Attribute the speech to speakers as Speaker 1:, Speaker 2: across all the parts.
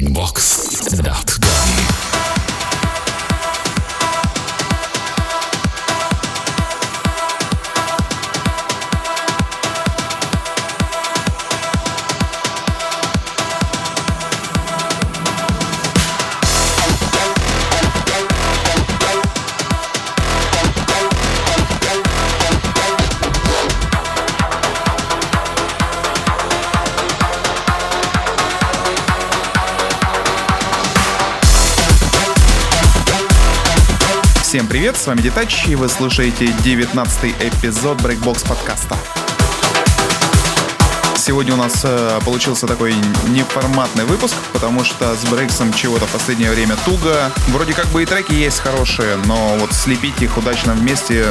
Speaker 1: breakbox.com
Speaker 2: Всем привет, с вами Детач, и вы слушаете 19 эпизод Breakbox подкаста. Сегодня у нас э, получился такой неформатный выпуск, потому что с Брейксом чего-то в последнее время туго. Вроде как бы и треки есть хорошие, но вот слепить их удачно вместе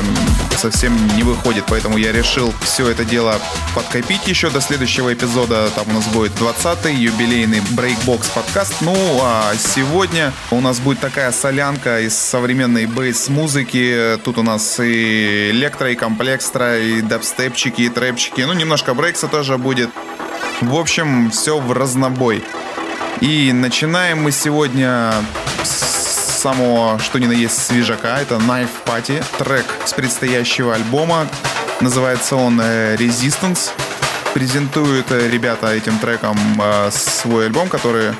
Speaker 2: совсем не выходит, поэтому я решил все это дело подкопить еще до следующего эпизода. Там у нас будет 20-й юбилейный Breakbox подкаст. Ну, а сегодня у нас будет такая солянка из современной бейс-музыки. Тут у нас и электро, и комплекстра, и дабстепчики, и трэпчики. Ну, немножко брейкса тоже будет. В общем, все в разнобой. И начинаем мы сегодня с самого, что ни на есть, свежака. Это Knife Party, трек с предстоящего альбома. Называется он э, Resistance. Презентуют э, ребята этим треком э, свой альбом, который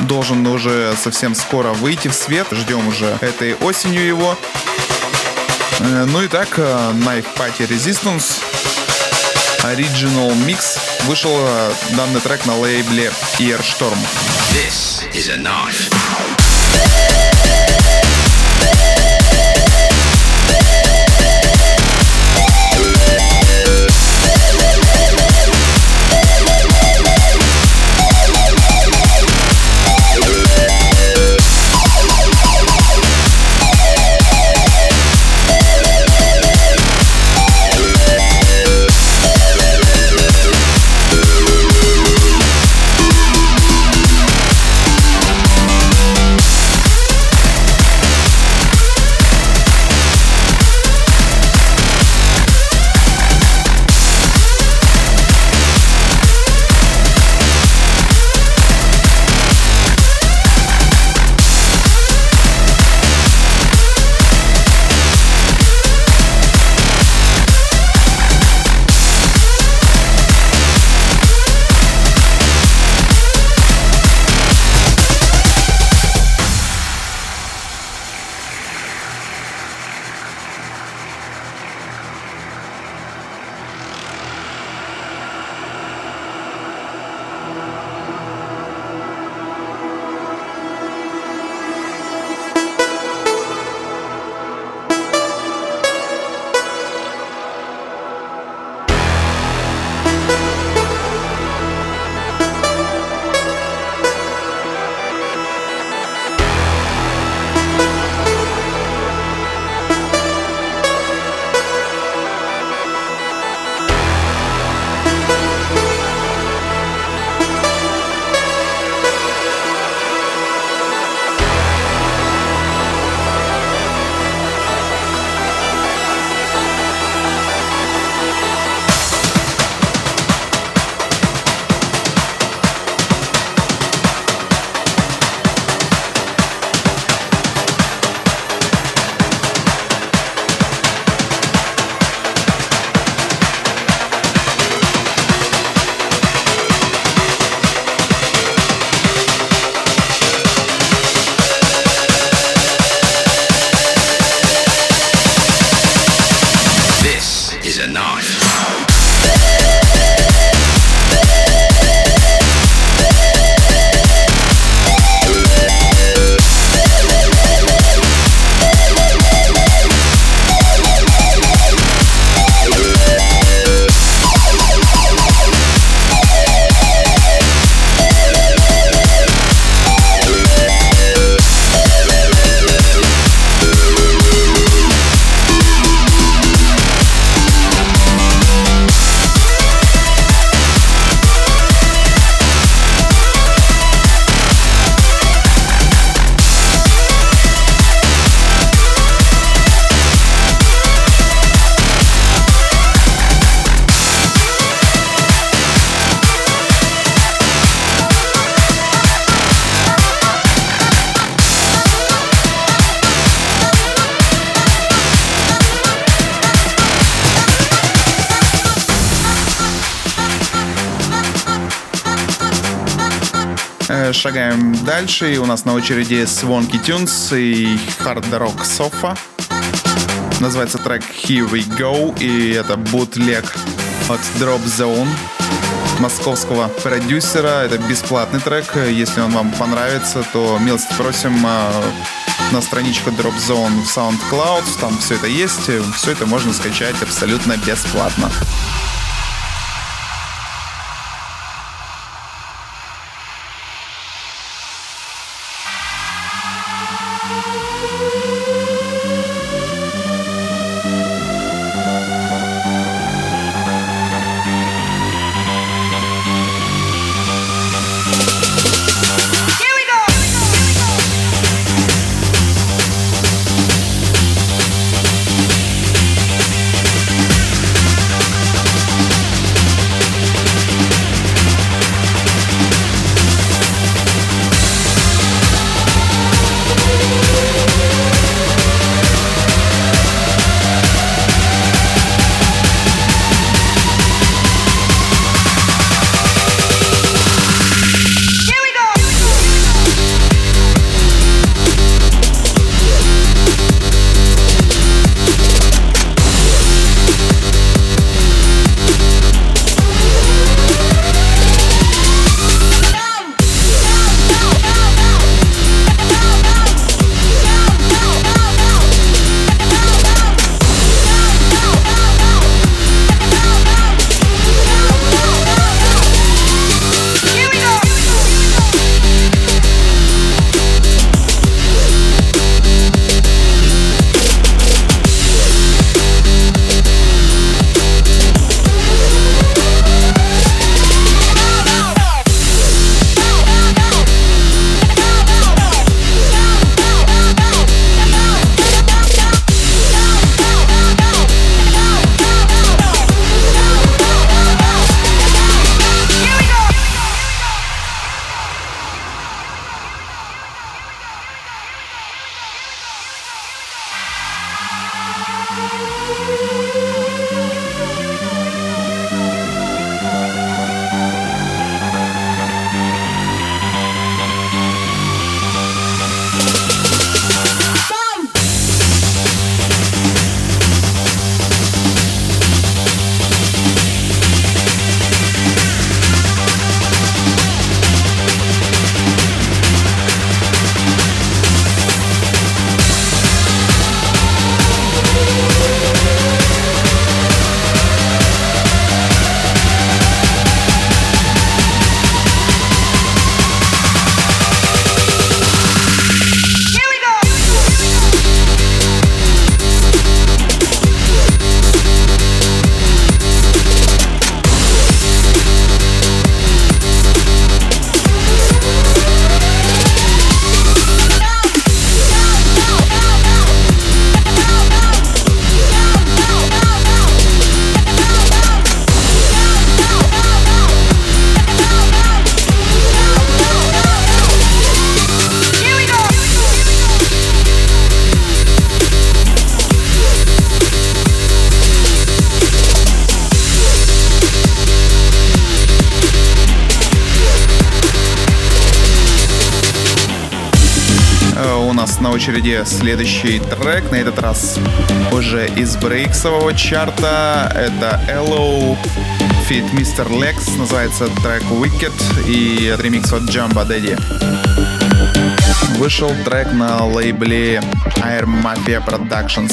Speaker 2: должен уже совсем скоро выйти в свет. Ждем уже этой осенью его. Ну и так, Knife Party Resistance Original Mix вышел э, данный трек на лейбле Earstorm. This is a knife. Дальше. И у нас на очереди Swanky Tunes и Hard Rock Sofa. Называется трек Here We Go. И это бутлег от Drop Zone московского продюсера. Это бесплатный трек. Если он вам понравится, то милости просим э, на страничку Drop Zone в SoundCloud. Там все это есть. Все это можно скачать абсолютно бесплатно. Следующий трек, на этот раз уже из брейксового чарта. Это Hello Fit Mr. Lex, называется трек Wicked и ремикс от Jumbo Daddy. Вышел трек на лейбле Air Mafia Productions.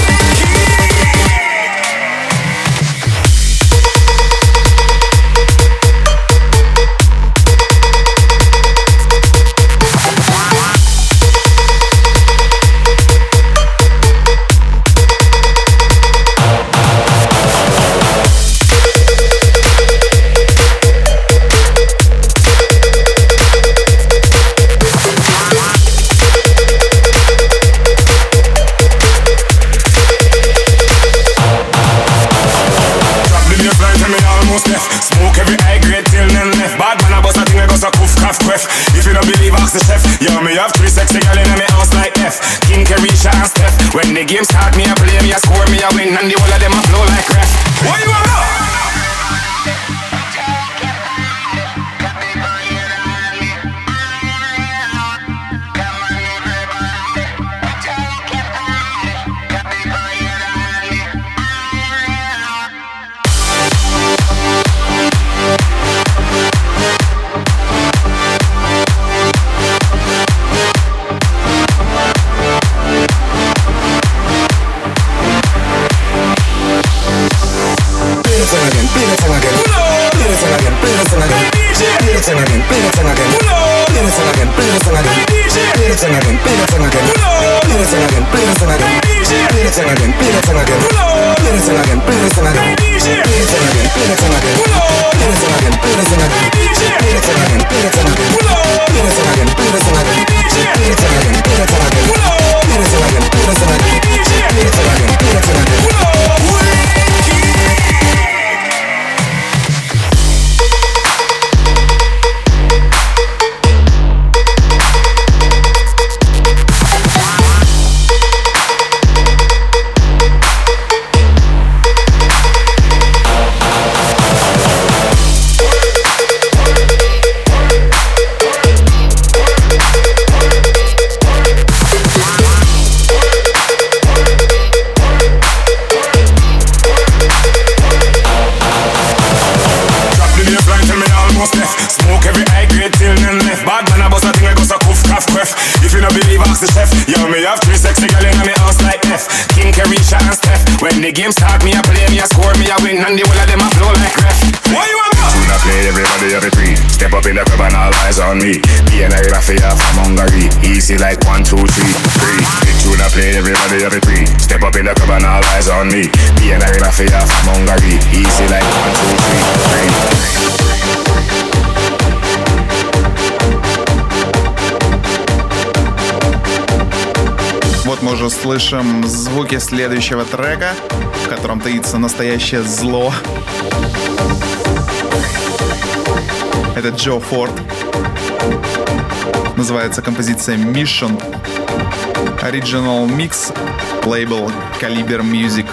Speaker 1: games had me up
Speaker 2: слышим звуки следующего трека, в котором таится настоящее зло. Это Джо Форд. Называется композиция Mission. Original Mix. Лейбл Caliber Music.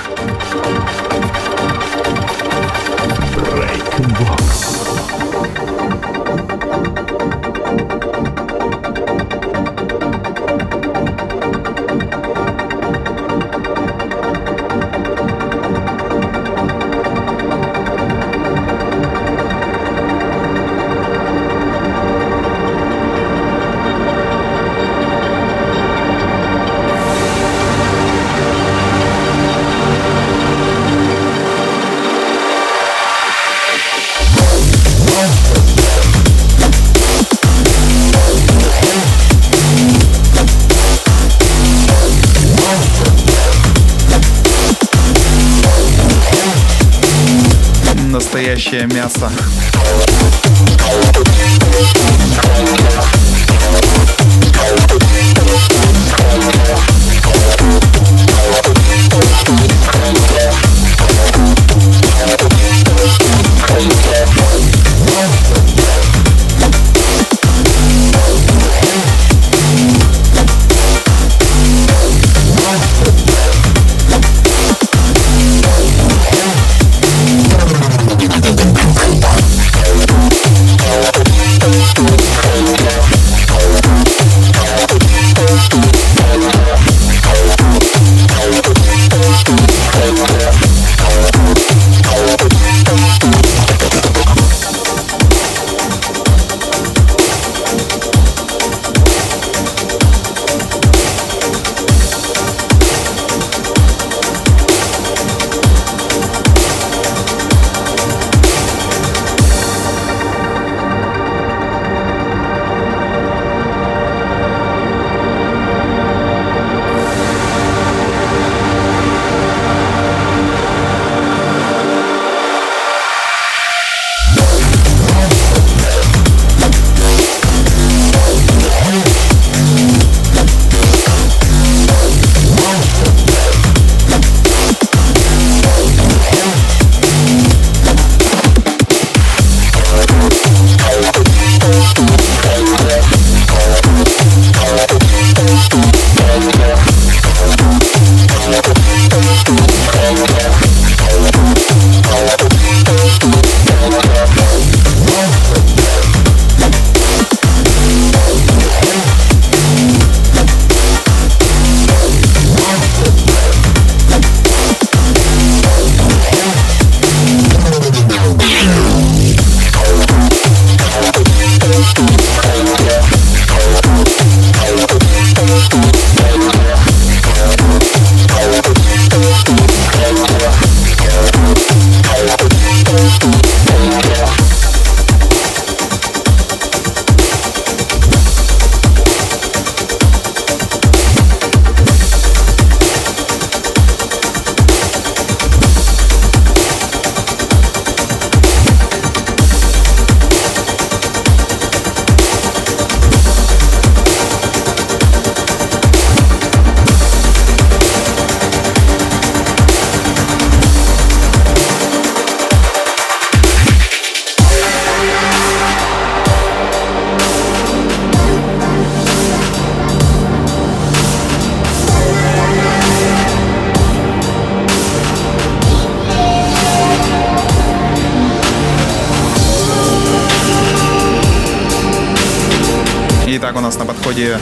Speaker 2: Подходе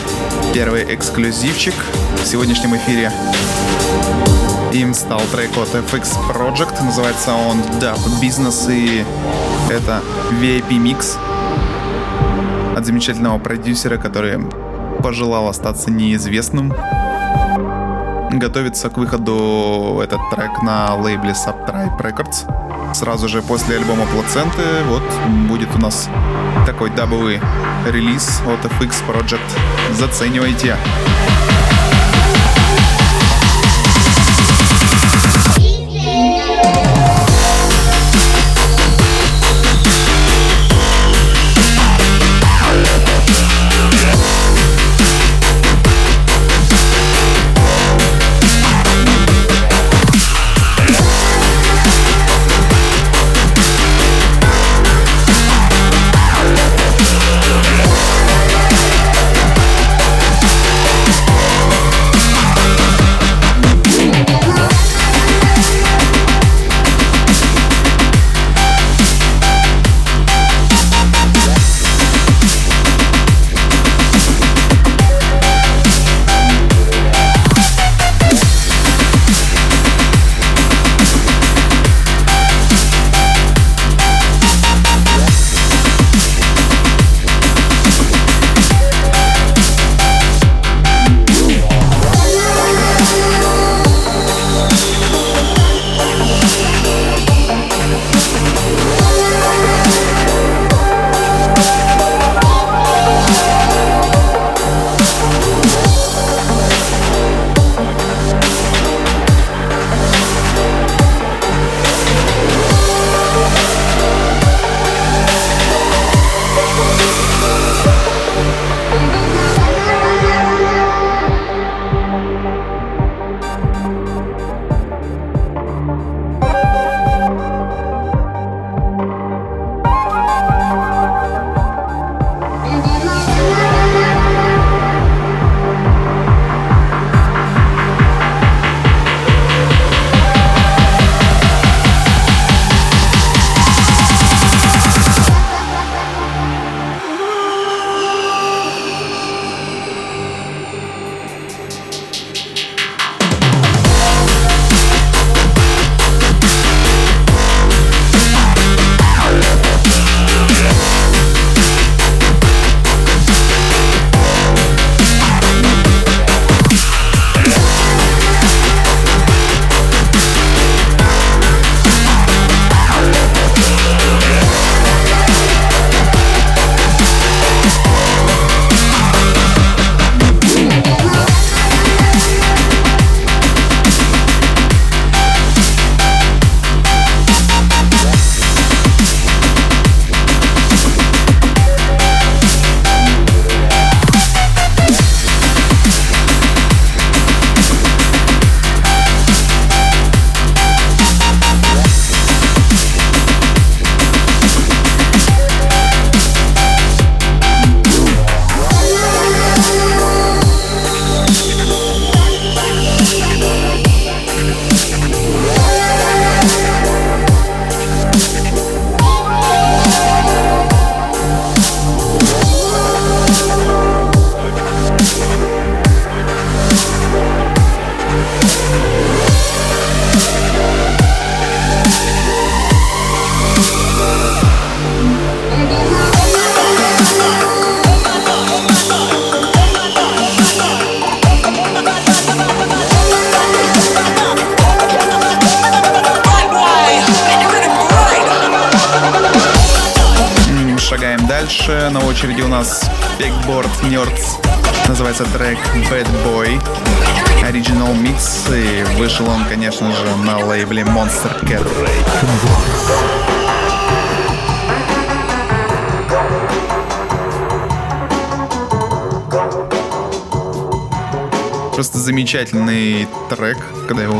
Speaker 2: первый эксклюзивчик в сегодняшнем эфире. Им стал трек от FX Project, называется он Dub Business, и это VIP Mix от замечательного продюсера, который пожелал остаться неизвестным. Готовится к выходу этот трек на лейбле Subtribe Records. Сразу же после альбома Плаценты вот будет у нас такой дабовый релиз от FX Project. Заценивайте. замечательный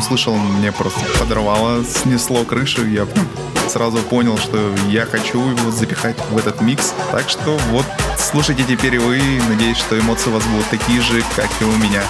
Speaker 2: услышал, мне просто подорвало, снесло крышу. Я сразу понял, что я хочу его запихать в этот микс. Так что вот слушайте теперь вы. Надеюсь, что эмоции у вас будут такие же, как и у меня.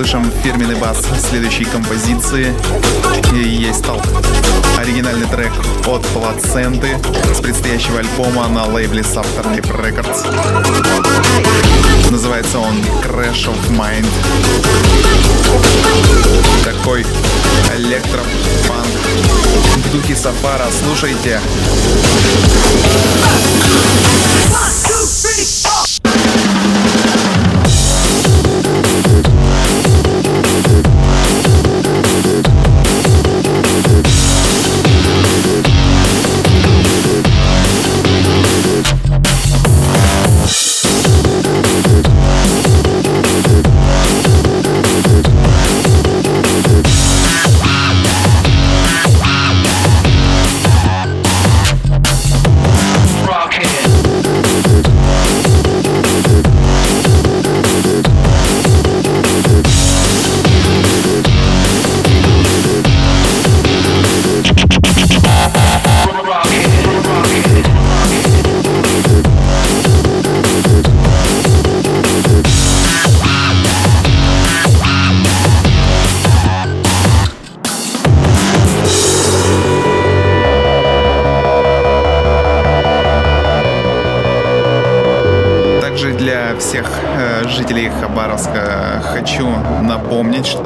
Speaker 2: Слышим фирменный бас следующей композиции. И есть толк. Оригинальный трек от Плаценты с предстоящего альбома на лейбле Subtype Records. Называется он Crash of Mind. Такой электропанк в духе Сафара. Слушайте. One,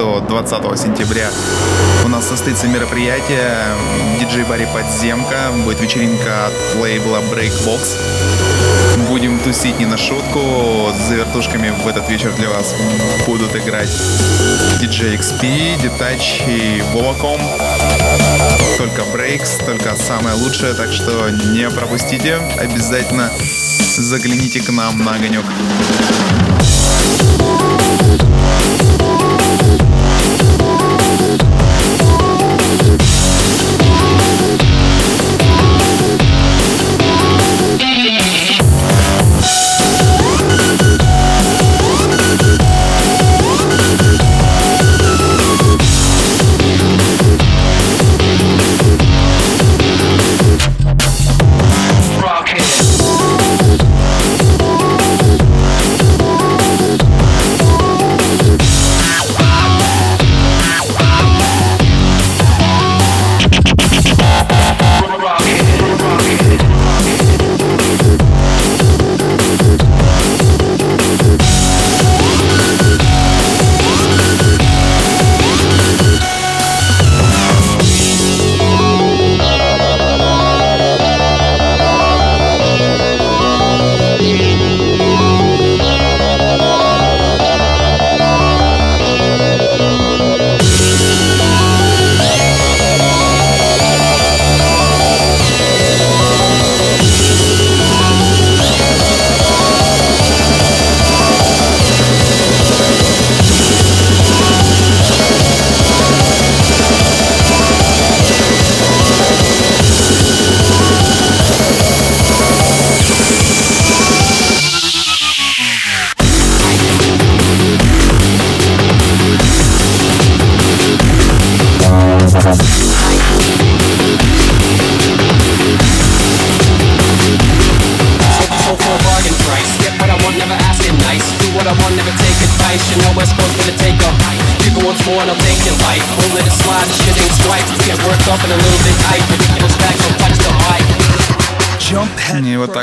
Speaker 2: что 20 сентября у нас состоится мероприятие диджей Барри Подземка. Будет вечеринка от лейбла Breakbox. Будем тусить не на шутку. С завертушками в этот вечер для вас будут играть DJ XP, Detach и Volacom. Только брейкс, только самое лучшее, так что не пропустите. Обязательно загляните к нам на огонек.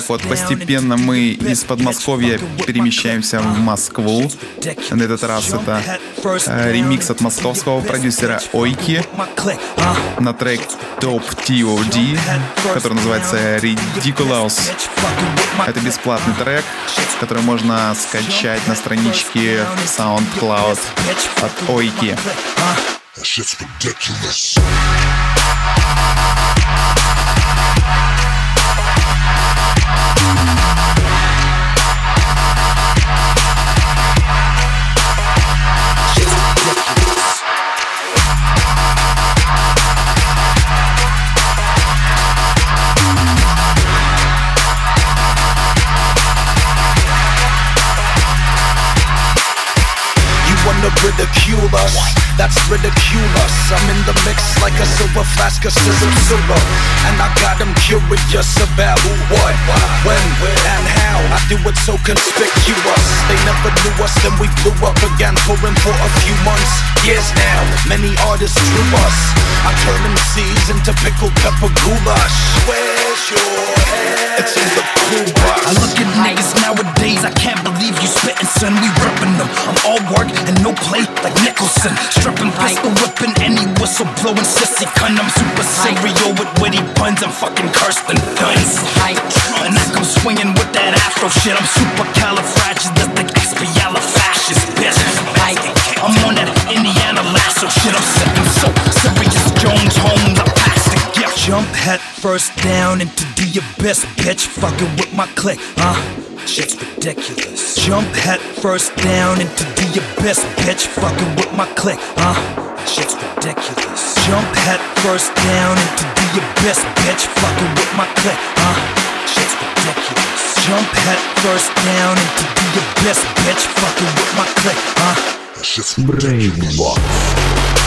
Speaker 2: Так вот постепенно мы из Подмосковья перемещаемся в Москву. На этот раз это э, ремикс от московского продюсера Ойки на трек Top TOD, который называется Ridiculous. Это бесплатный трек, который можно скачать на страничке SoundCloud от Ойки. That shit's ridiculous. with the
Speaker 3: Cubas that's ridiculous. I'm in the mix like a silver flask of sizzle. And I got them curious about who, what, when, and how. I do it so conspicuous. They never knew us, then we blew up again, pouring for a few months, years now. Many artists drew us. I turn them seeds into pickled pepper goulash. Where's your head? It's in the cool box.
Speaker 4: I look at niggas nowadays, I can't believe you spittin', son. We reppin' them. I'm all work and no play like Nicholson. Stripping, pistol whipping, any whistle blowing sissy cunt. I'm super serial with witty puns. I'm fucking Kirsten Dunst. And I come swinging with that afro shit. I'm super califragilistic, expialifascist, bitch. I'm on that Indiana lasso shit. I'm sipping so serious. Jones Holmes, I pass the gift. Jump head first down into the abyss, bitch. Fucking with my click, huh? Shit's ridiculous. Jump head first down into the abyss, bitch. Fucking with my click, huh? Shit's ridiculous. Jump head first down into the abyss, bitch. Fucking with my click, huh? Shit's ridiculous. Jump head first down into the abyss, bitch. Fucking with my click, huh? Shit's ridiculous. First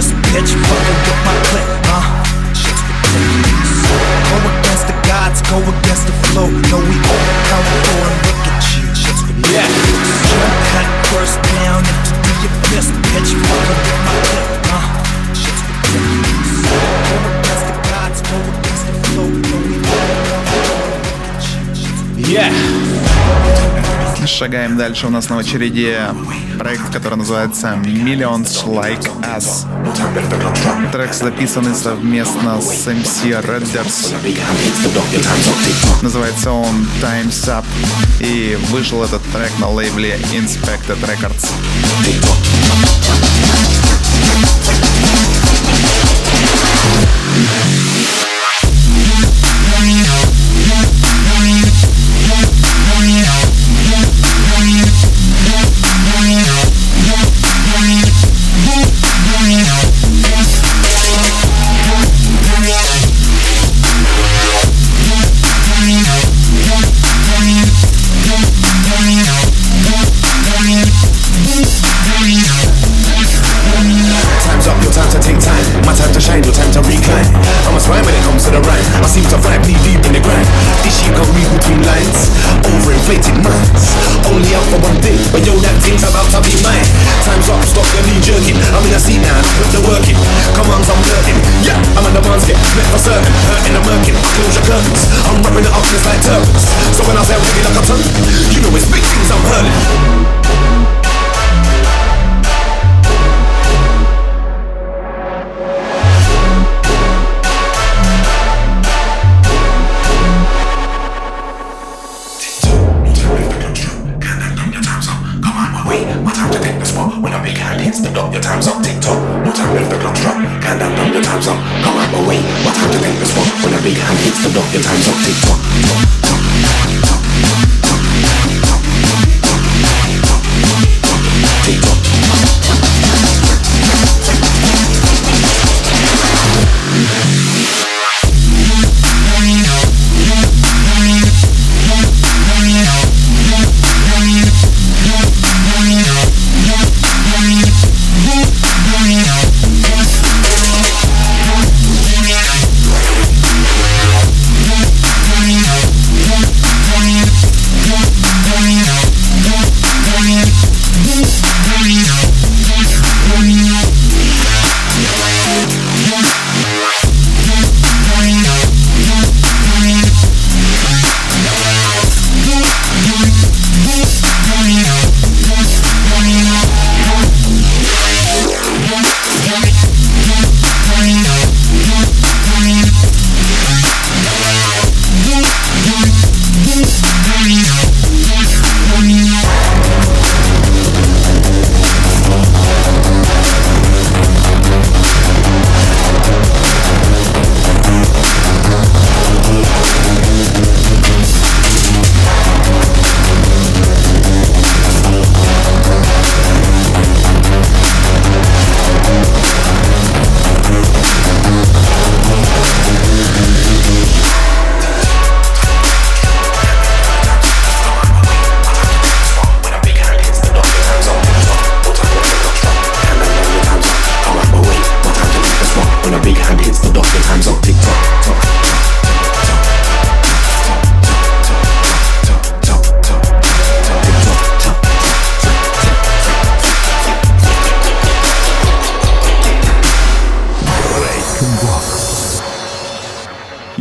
Speaker 4: abyss, bitch. Fucking with my clip, huh? Shit's ridiculous. Go against the gods, go against the flow. No, we overpower, go and look at you. Shit's ridiculous. Jump head first down into the abyss, bitch. Fucking with my clip, huh? Shit's ridiculous. Go against the gods, go against the flow. No, we
Speaker 2: Yeah. Шагаем дальше. У нас на очереди проект, который называется Millions Like Us. Трек записанный совместно с MC Redders. Называется он Time's Up. И вышел этот трек на лейбле Inspected Records.
Speaker 5: Time's for certain. Hurting the merkin, close your curtains. I'm it up just like turbans. So when I say I'm really like a ton, you know it's big things I'm hurling.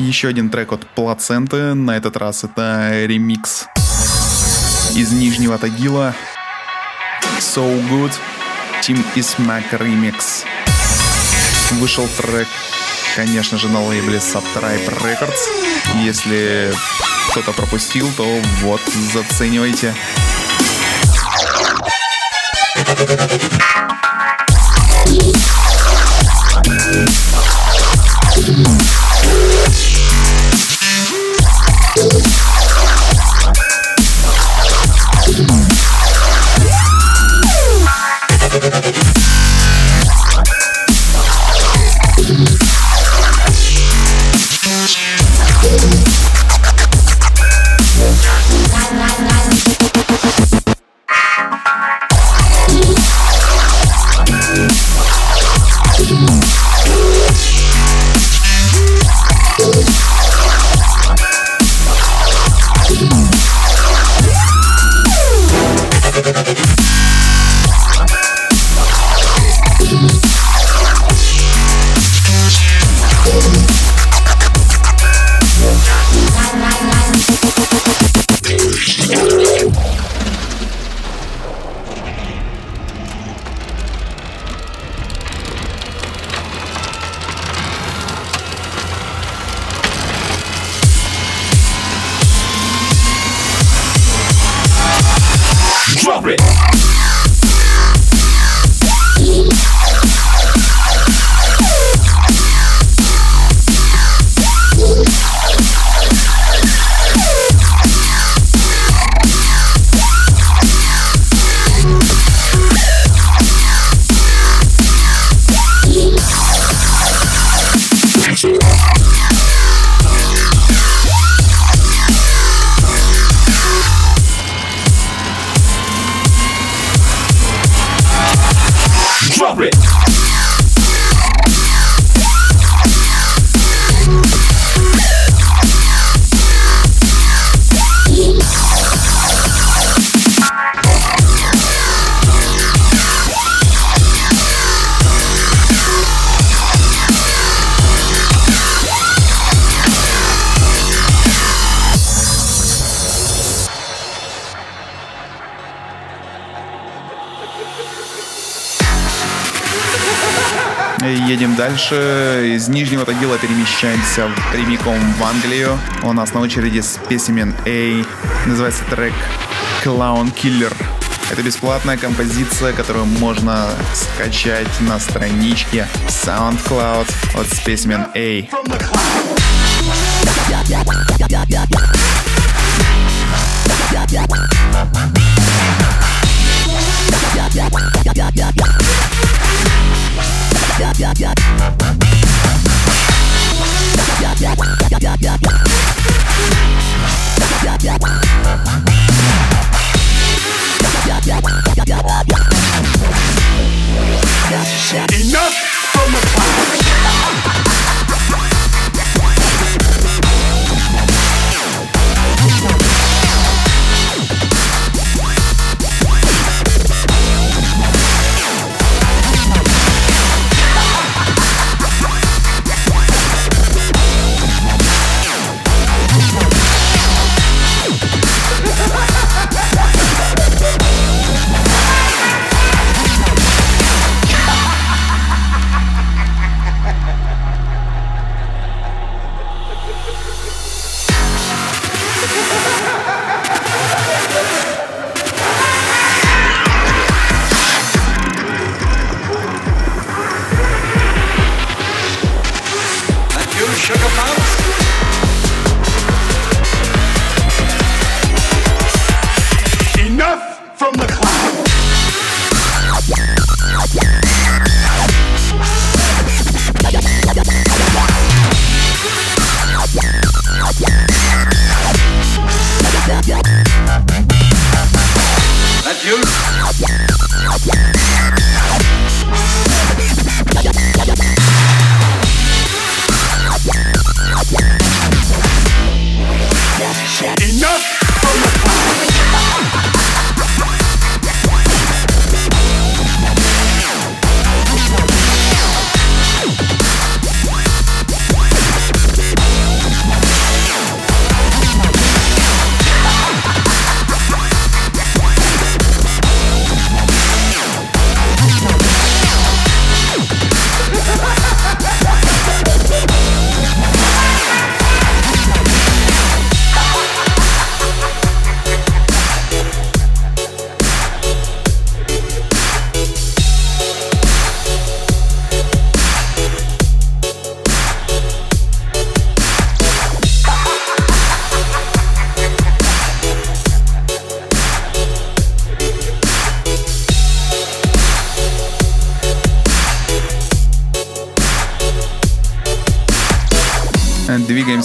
Speaker 2: Еще один трек от Плаценты. На этот раз это ремикс из Нижнего Тагила. So Good. Team Ismac Remix. Вышел трек, конечно же, на лейбле Subtribe Records. Если кто-то пропустил, то вот, заценивайте.
Speaker 6: Drop
Speaker 2: дальше. Из Нижнего Тагила перемещаемся прямиком в Англию. У нас на очереди спесимен A. Называется трек Clown Killer. Это бесплатная композиция, которую можно скачать на страничке SoundCloud от Specimen A.
Speaker 6: Enough from the cloud.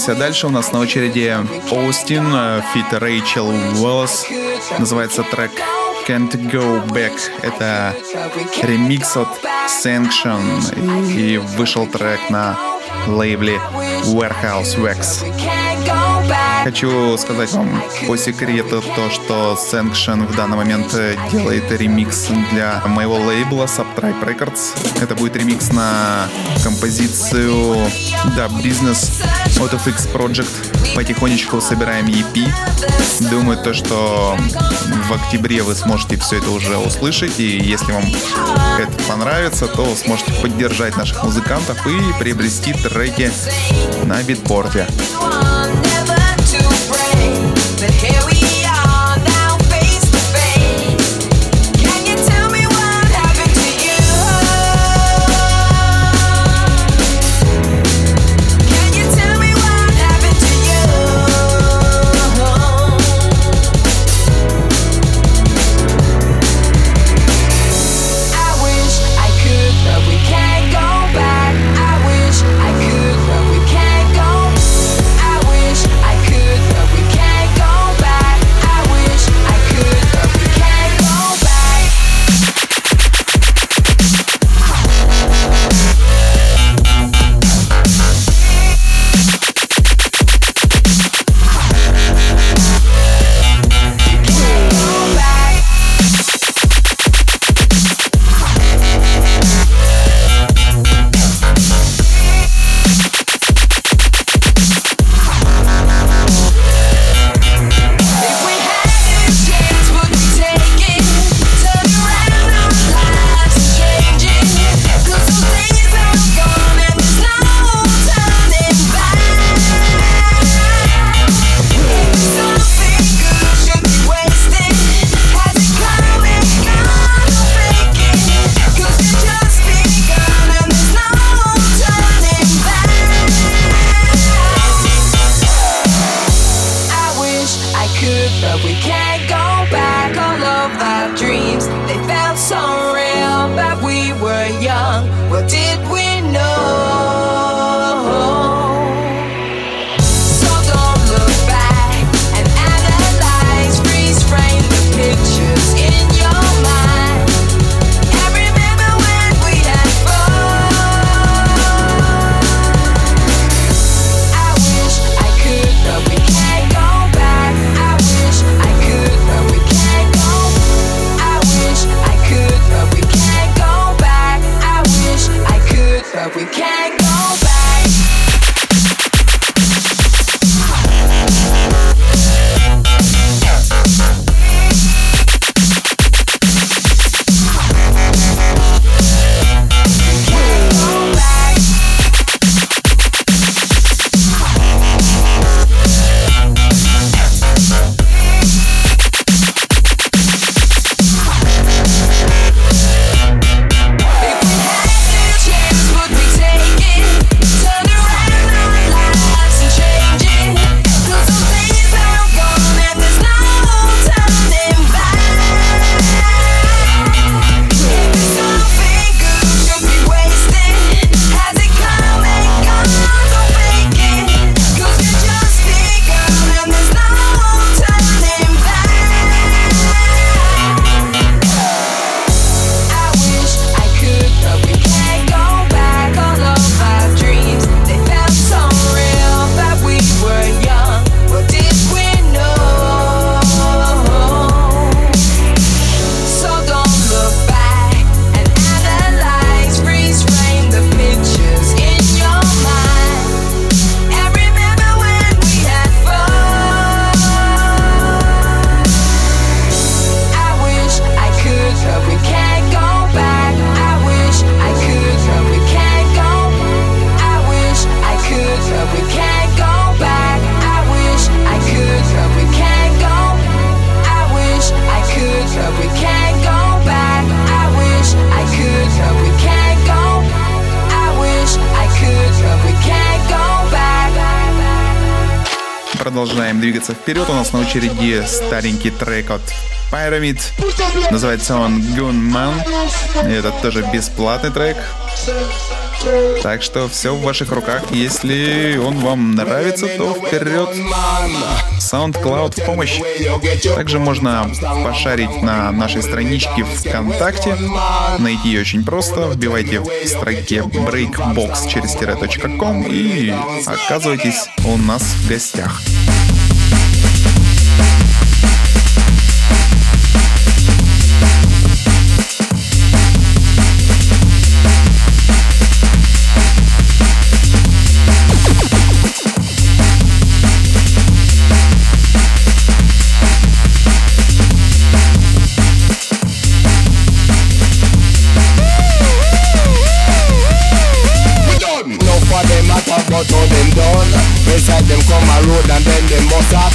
Speaker 2: Двигаемся дальше. У нас на очереди Austin, feat Rachel Wallace. Называется трек Can't Go Back. Это ремикс от Sanction. И вышел трек на лейбле Warehouse Wax. Хочу сказать вам по секрету то, что Sanction в данный момент делает ремикс для моего лейбла Subtribe Records. Это будет ремикс на композицию Dub Business от FX Project. Потихонечку собираем EP. Думаю, то, что в октябре вы сможете все это уже услышать. И если вам это понравится, то сможете поддержать наших музыкантов и приобрести треки на битпорте.
Speaker 7: Here we
Speaker 2: очереди старенький трек от Pyramid. Называется он Gunman. И это тоже бесплатный трек. Так что все в ваших руках. Если он вам нравится, то вперед. SoundCloud в помощь. Также можно пошарить на нашей страничке ВКонтакте. Найти ее очень просто. Вбивайте в строке breakbox через тире.ком и оказывайтесь у нас в гостях.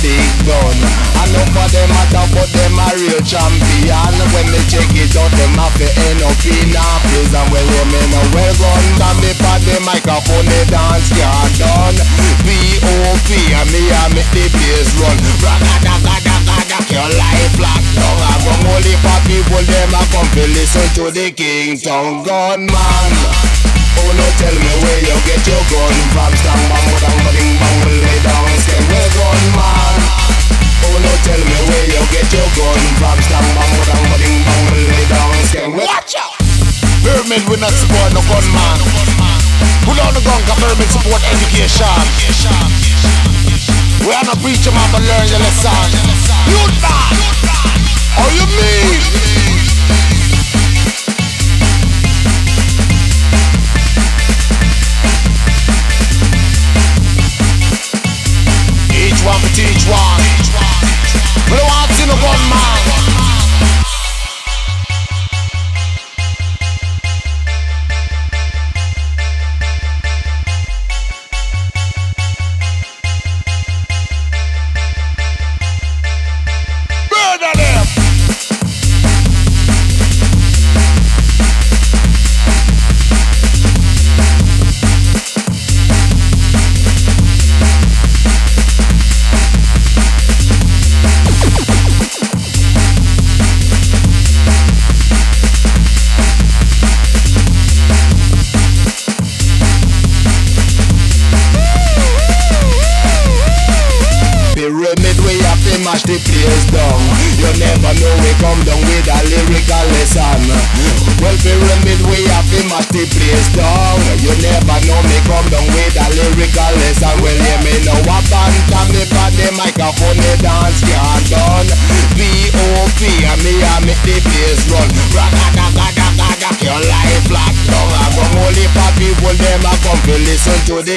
Speaker 8: Big gun. And none for them matter but them a real champion. When me check it out them have to end up in a prison. Well you me no well gun Can me for the microphone the dance can't done. P.O.P. and me a make the place run. Ragada-gada-gada your life locked down I come only for people them a come to listen to the King Kingstown gunman Oh no tell me where you get your gun from Stang bang bang bang bang lay down Say gun man Oh no tell me where you get your gun from Stang bang bang bang bang lay down Say watch out Pyramid we not support no gunman Pull out the gun cause pyramid support education We are not preaching man but learn your lesson Youth man How you mean? One one, each one. But I want to know one man.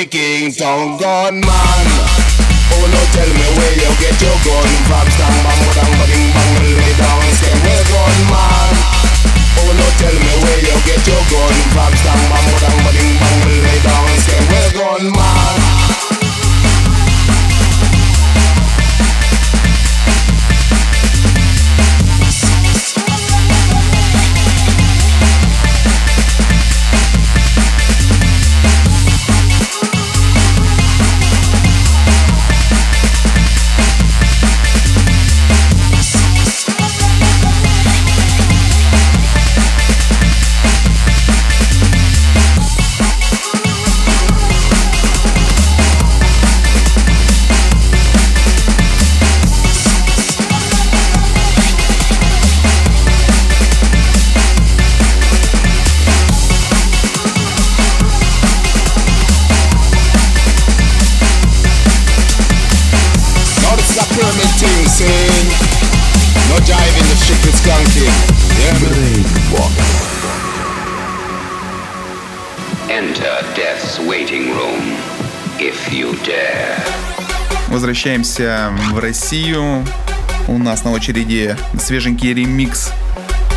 Speaker 8: the king, tongue gone mad.
Speaker 2: Возвращаемся в Россию. У нас на очереди свеженький ремикс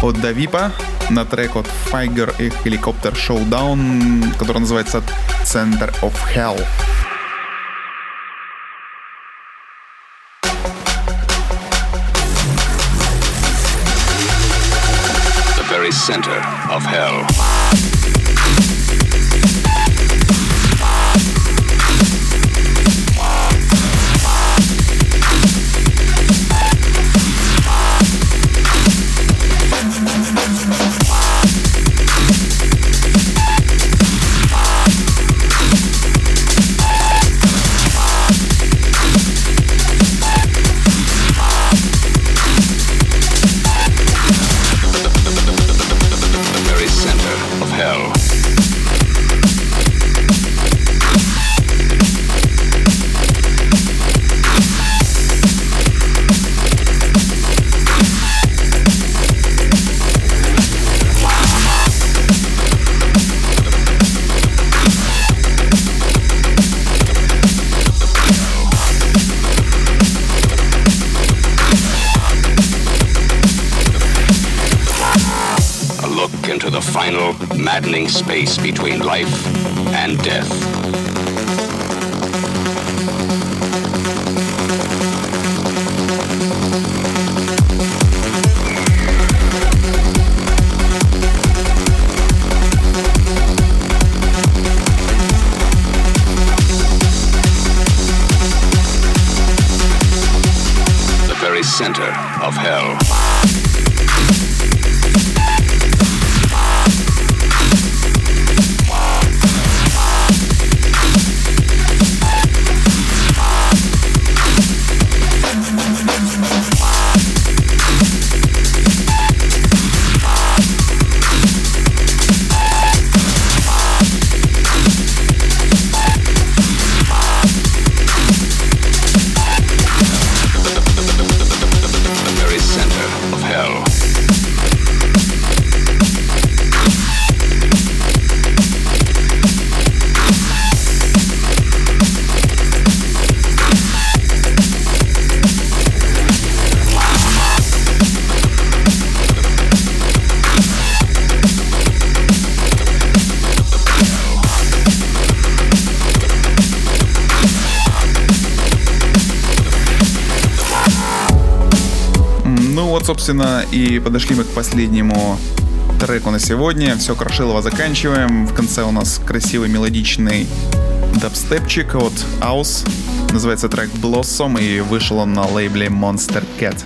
Speaker 2: от Давипа на трек от Figer и Helicopter Showdown, который называется Center of Hell.
Speaker 9: The very center of hell. Maddening space between life and death. The very center of hell.
Speaker 2: Собственно, и подошли мы к последнему треку на сегодня. Все, Крашилова заканчиваем. В конце у нас красивый мелодичный дабстепчик от Aus. Называется трек Blossom и вышел он на лейбле Monster Cat.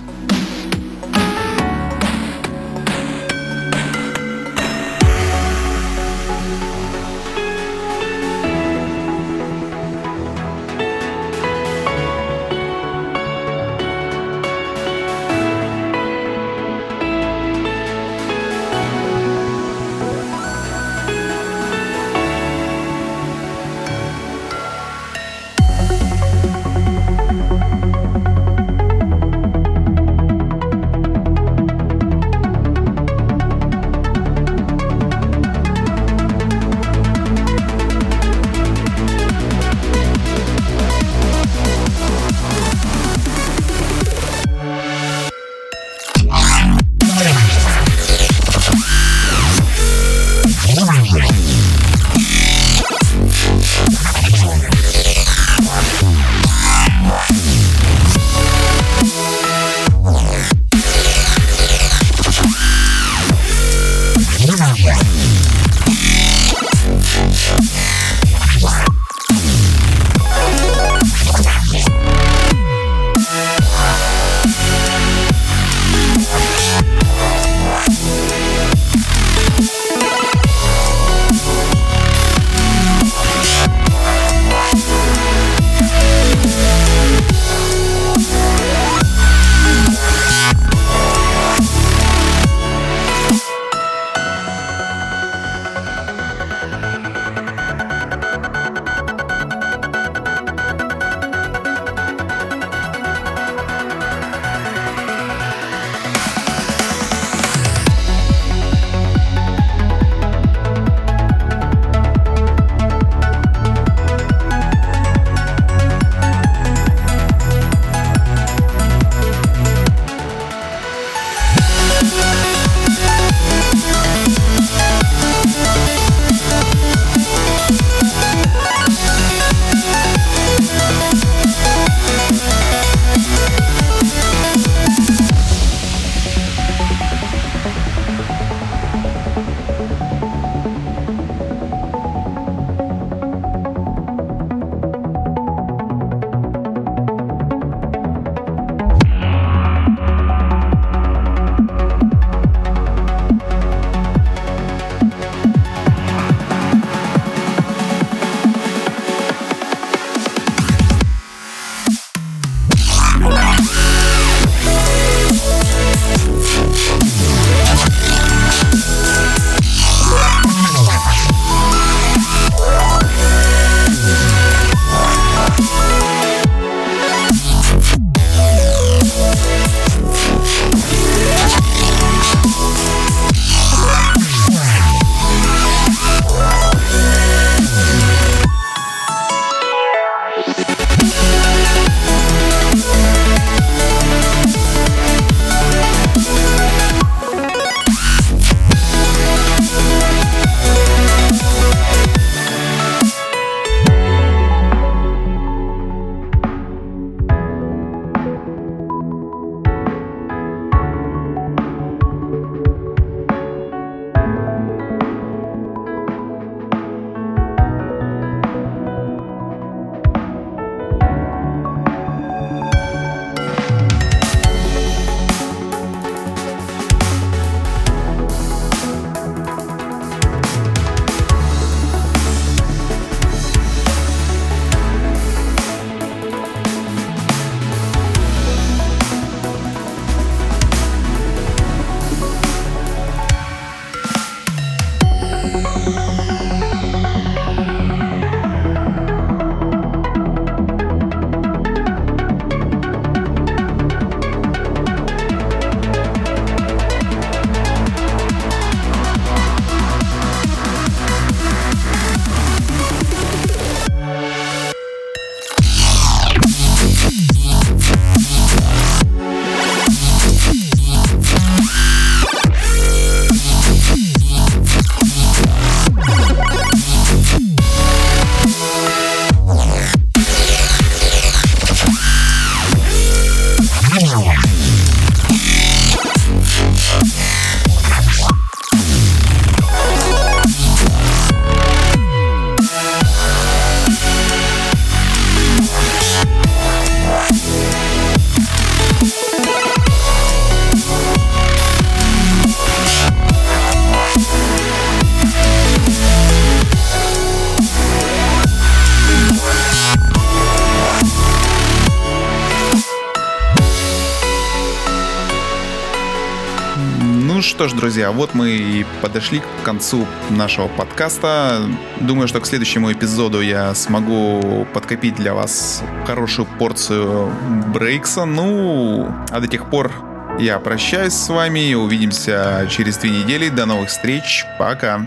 Speaker 2: Друзья, вот мы и подошли к концу нашего подкаста. Думаю, что к следующему эпизоду я смогу подкопить для вас хорошую порцию брейкса. Ну, а до тех пор я прощаюсь с вами. Увидимся через две недели. До новых встреч. Пока.